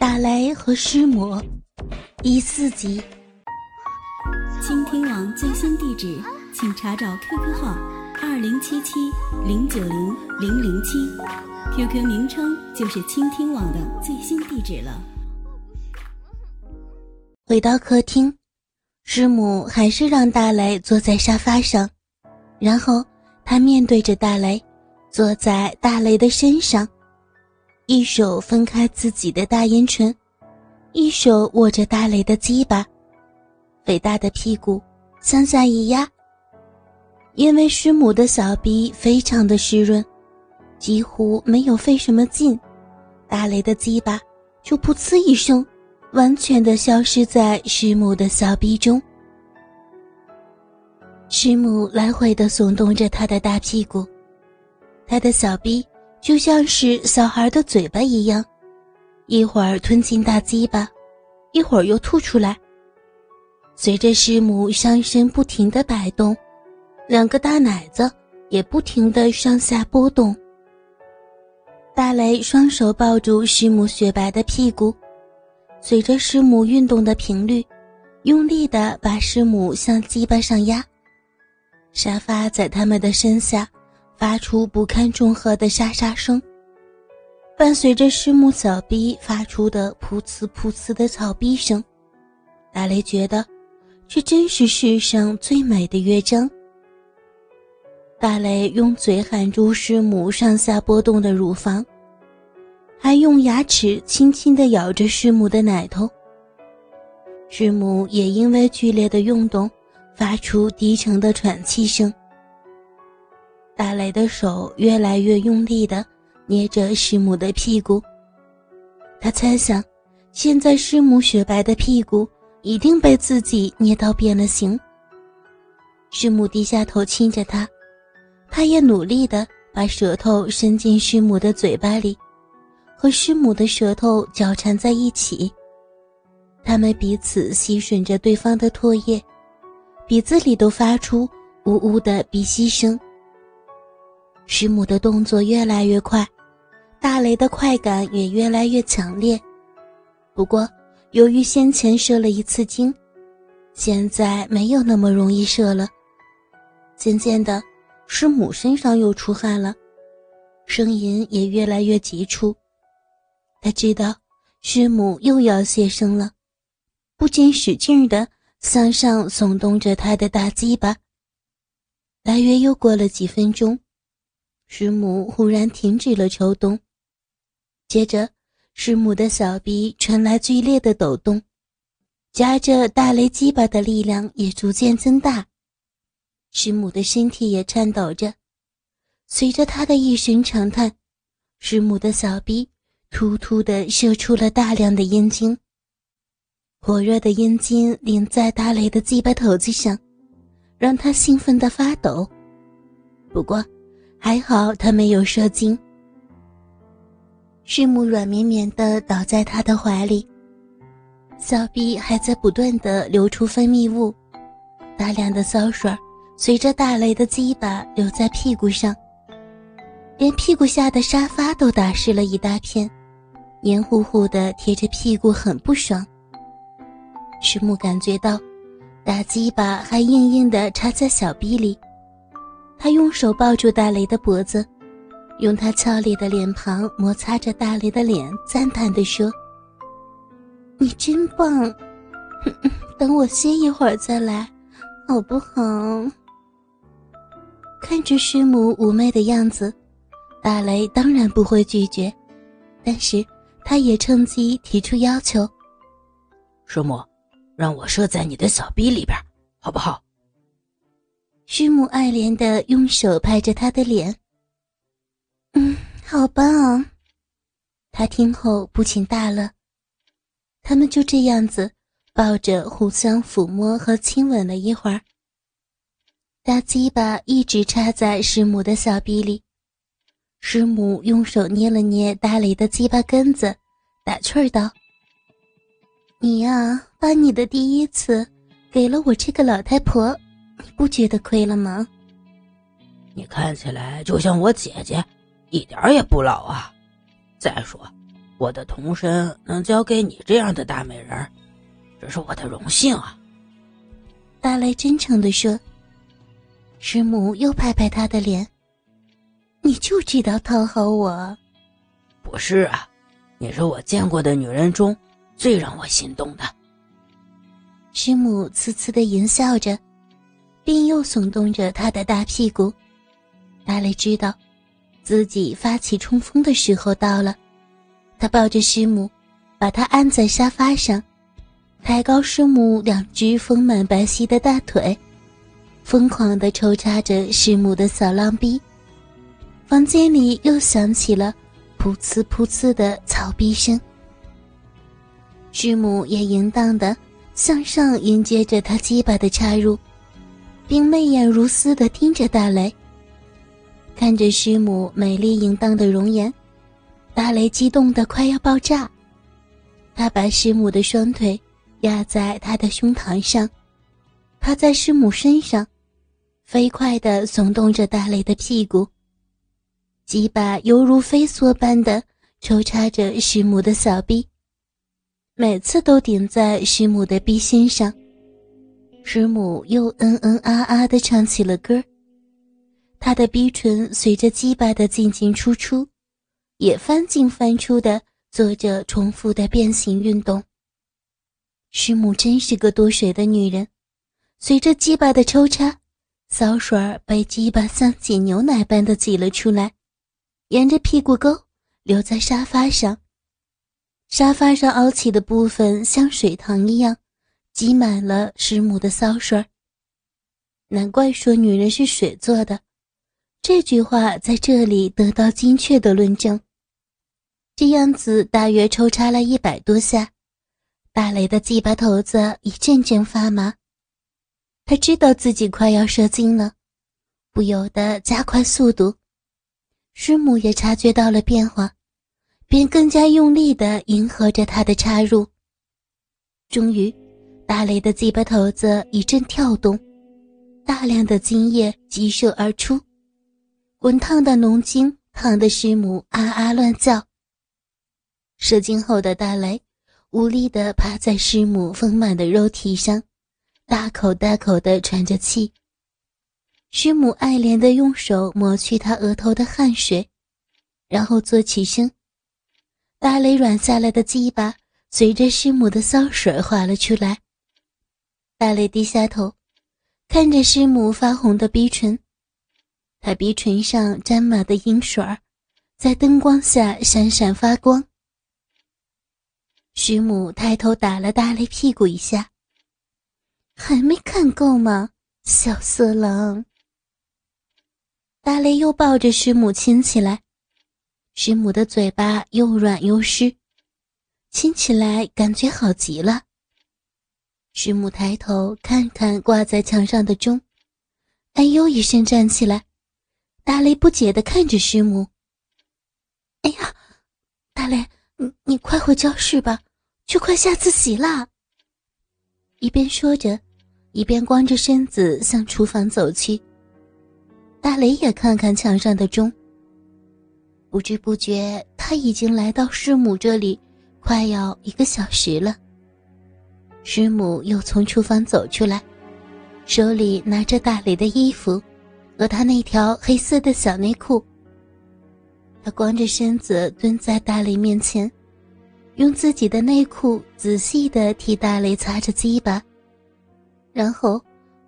大雷和师母第四集。倾听网最新地址，请查找 QQ 号二零七七零九零零零七，QQ 名称就是倾听网的最新地址了。回到客厅，师母还是让大雷坐在沙发上，然后他面对着大雷，坐在大雷的身上。一手分开自己的大阴唇，一手握着大雷的鸡巴，肥大的屁股向下一压。因为师母的小臂非常的湿润，几乎没有费什么劲，大雷的鸡巴就噗呲一声，完全的消失在师母的小臂中。师母来回的耸动着他的大屁股，他的小臂。就像是小孩的嘴巴一样，一会儿吞进大鸡巴，一会儿又吐出来。随着师母上身不停的摆动，两个大奶子也不停的上下波动。大雷双手抱住师母雪白的屁股，随着师母运动的频率，用力的把师母向鸡巴上压。沙发在他们的身下。发出不堪重荷的沙沙声，伴随着师母小逼发出的噗呲噗呲的草逼声，大雷觉得这真是世上最美的乐章。大雷用嘴含住师母上下波动的乳房，还用牙齿轻轻地咬着师母的奶头。师母也因为剧烈的运动，发出低沉的喘气声。大雷的手越来越用力的捏着师母的屁股，他猜想，现在师母雪白的屁股一定被自己捏到变了形。师母低下头亲着他，他也努力的把舌头伸进师母的嘴巴里，和师母的舌头交缠在一起，他们彼此吸吮着对方的唾液，鼻子里都发出呜呜的鼻息声。师母的动作越来越快，大雷的快感也越来越强烈。不过，由于先前射了一次精，现在没有那么容易射了。渐渐的，师母身上又出汗了，声音也越来越急促。他知道师母又要泄声了，不禁使劲的向上耸动着他的大鸡巴。大约又过了几分钟。师母忽然停止了抽动，接着，师母的小臂传来剧烈的抖动，夹着大雷鸡巴的力量也逐渐增大，师母的身体也颤抖着。随着他的一声长叹，师母的小臂突突地射出了大量的阴茎，火热的阴茎淋在大雷的鸡巴头子上，让他兴奋的发抖。不过，还好他没有射精。师母软绵绵的倒在他的怀里，小臂还在不断的流出分泌物，大量的骚水随着大雷的鸡巴留在屁股上，连屁股下的沙发都打湿了一大片，黏糊糊的贴着屁股，很不爽。师母感觉到，大鸡巴还硬硬的插在小臂里。他用手抱住大雷的脖子，用他俏丽的脸庞摩擦着大雷的脸，赞叹地说：“你真棒，等我歇一会儿再来，好不好？”看着师母妩媚的样子，大雷当然不会拒绝，但是他也趁机提出要求：“师母，让我射在你的小臂里边，好不好？”师母爱怜的用手拍着他的脸，嗯，好棒。他听后不禁大乐。他们就这样子抱着互相抚摸和亲吻了一会儿。大鸡巴一直插在师母的小臂里，师母用手捏了捏大雷的鸡巴根子，打趣儿道：“你呀，把你的第一次给了我这个老太婆。”你不觉得亏了吗？你看起来就像我姐姐，一点也不老啊。再说，我的童身能交给你这样的大美人，这是我的荣幸啊。”大雷真诚的说。师母又拍拍他的脸：“你就知道讨好我。”“不是啊，你是我见过的女人中最让我心动的。”师母呲呲的淫笑着，并又耸动着他的大屁股。大雷知道，自己发起冲锋的时候到了。他抱着师母，把她按在沙发上，抬高师母两只丰满白皙的大腿，疯狂地抽插着师母的小浪逼。房间里又响起了噗呲噗呲的草逼声。师母也淫荡的向上迎接着他鸡巴的插入，并媚眼如丝的盯着大雷。看着师母美丽淫荡的容颜，大雷激动的快要爆炸。他把师母的双腿压在他的胸膛上，趴在师母身上，飞快的耸动着大雷的屁股。鸡巴犹如飞梭般的抽插着师母的小臂，每次都顶在师母的臂心上。师母又嗯嗯啊啊的唱起了歌。她的逼唇随着鸡巴的进进出出，也翻进翻出的做着重复的变形运动。师母真是个多水的女人，随着鸡巴的抽插，骚水儿被鸡巴像挤牛奶般的挤了出来，沿着屁股沟流在沙发上。沙发上凹起的部分像水塘一样，挤满了师母的骚水儿。难怪说女人是水做的。这句话在这里得到精确的论证。这样子大约抽插了一百多下，大雷的鸡巴头子一阵阵发麻。他知道自己快要射精了，不由得加快速度。师母也察觉到了变化，便更加用力地迎合着他的插入。终于，大雷的鸡巴头子一阵跳动，大量的精液激射而出。滚烫的浓精烫得师母啊啊乱叫。射精后的大雷无力地趴在师母丰满的肉体上，大口大口地喘着气。师母爱怜地用手抹去他额头的汗水，然后坐起身。大雷软下来的鸡巴随着师母的骚水滑了出来。大雷低下头，看着师母发红的鼻唇。他鼻唇上沾满的银水儿，在灯光下闪闪发光。师母抬头打了大雷屁股一下，还没看够吗，小色狼？大雷又抱着师母亲起来，师母的嘴巴又软又湿，亲起来感觉好极了。师母抬头看看挂在墙上的钟，哎呦一声站起来。大雷不解的看着师母。哎呀，大雷，你你快回教室吧，就快下自习啦。一边说着，一边光着身子向厨房走去。大雷也看看墙上的钟，不知不觉他已经来到师母这里，快要一个小时了。师母又从厨房走出来，手里拿着大雷的衣服。和他那条黑色的小内裤，他光着身子蹲在大雷面前，用自己的内裤仔细的替大雷擦着鸡巴，然后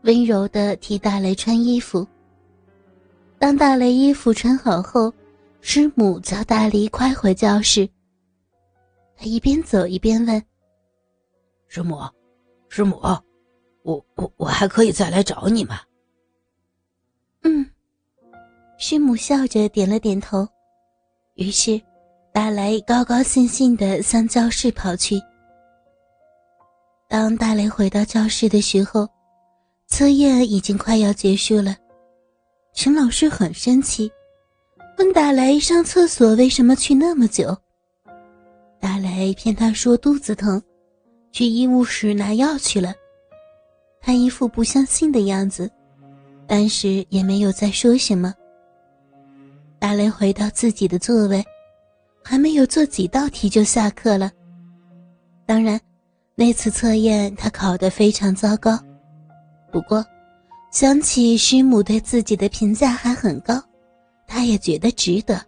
温柔的替大雷穿衣服。当大雷衣服穿好后，师母叫大雷快回教室。他一边走一边问：“师母，师母，我我我还可以再来找你吗？”嗯，师母笑着点了点头。于是，大雷高高兴兴的向教室跑去。当大雷回到教室的时候，测验已经快要结束了。陈老师很生气，问大雷上厕所为什么去那么久。大雷骗他说肚子疼，去医务室拿药去了。他一副不相信的样子。但是也没有再说什么。大雷回到自己的座位，还没有做几道题就下课了。当然，那次测验他考得非常糟糕。不过，想起师母对自己的评价还很高，他也觉得值得。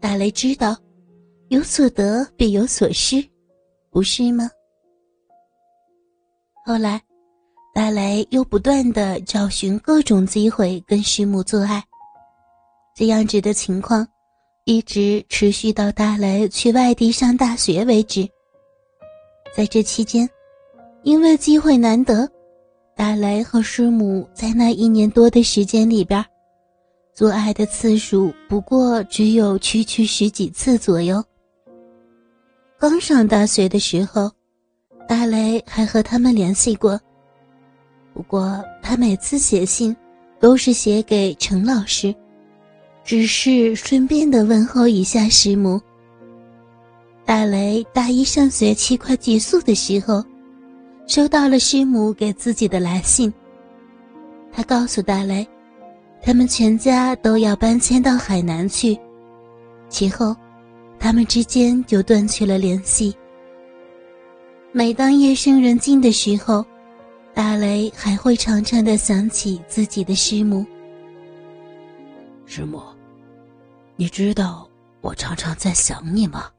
大雷知道，有所得必有所失，不是吗？后来，大雷又不断的找寻各种机会跟师母做爱，这样子的情况一直持续到大雷去外地上大学为止。在这期间，因为机会难得。大雷和师母在那一年多的时间里边，做爱的次数不过只有区区十几次左右。刚上大学的时候，大雷还和他们联系过，不过他每次写信都是写给陈老师，只是顺便的问候一下师母。大雷大一上学期快结束的时候。收到了师母给自己的来信。他告诉大雷，他们全家都要搬迁到海南去。其后，他们之间就断去了联系。每当夜深人静的时候，大雷还会常常的想起自己的师母。师母，你知道我常常在想你吗？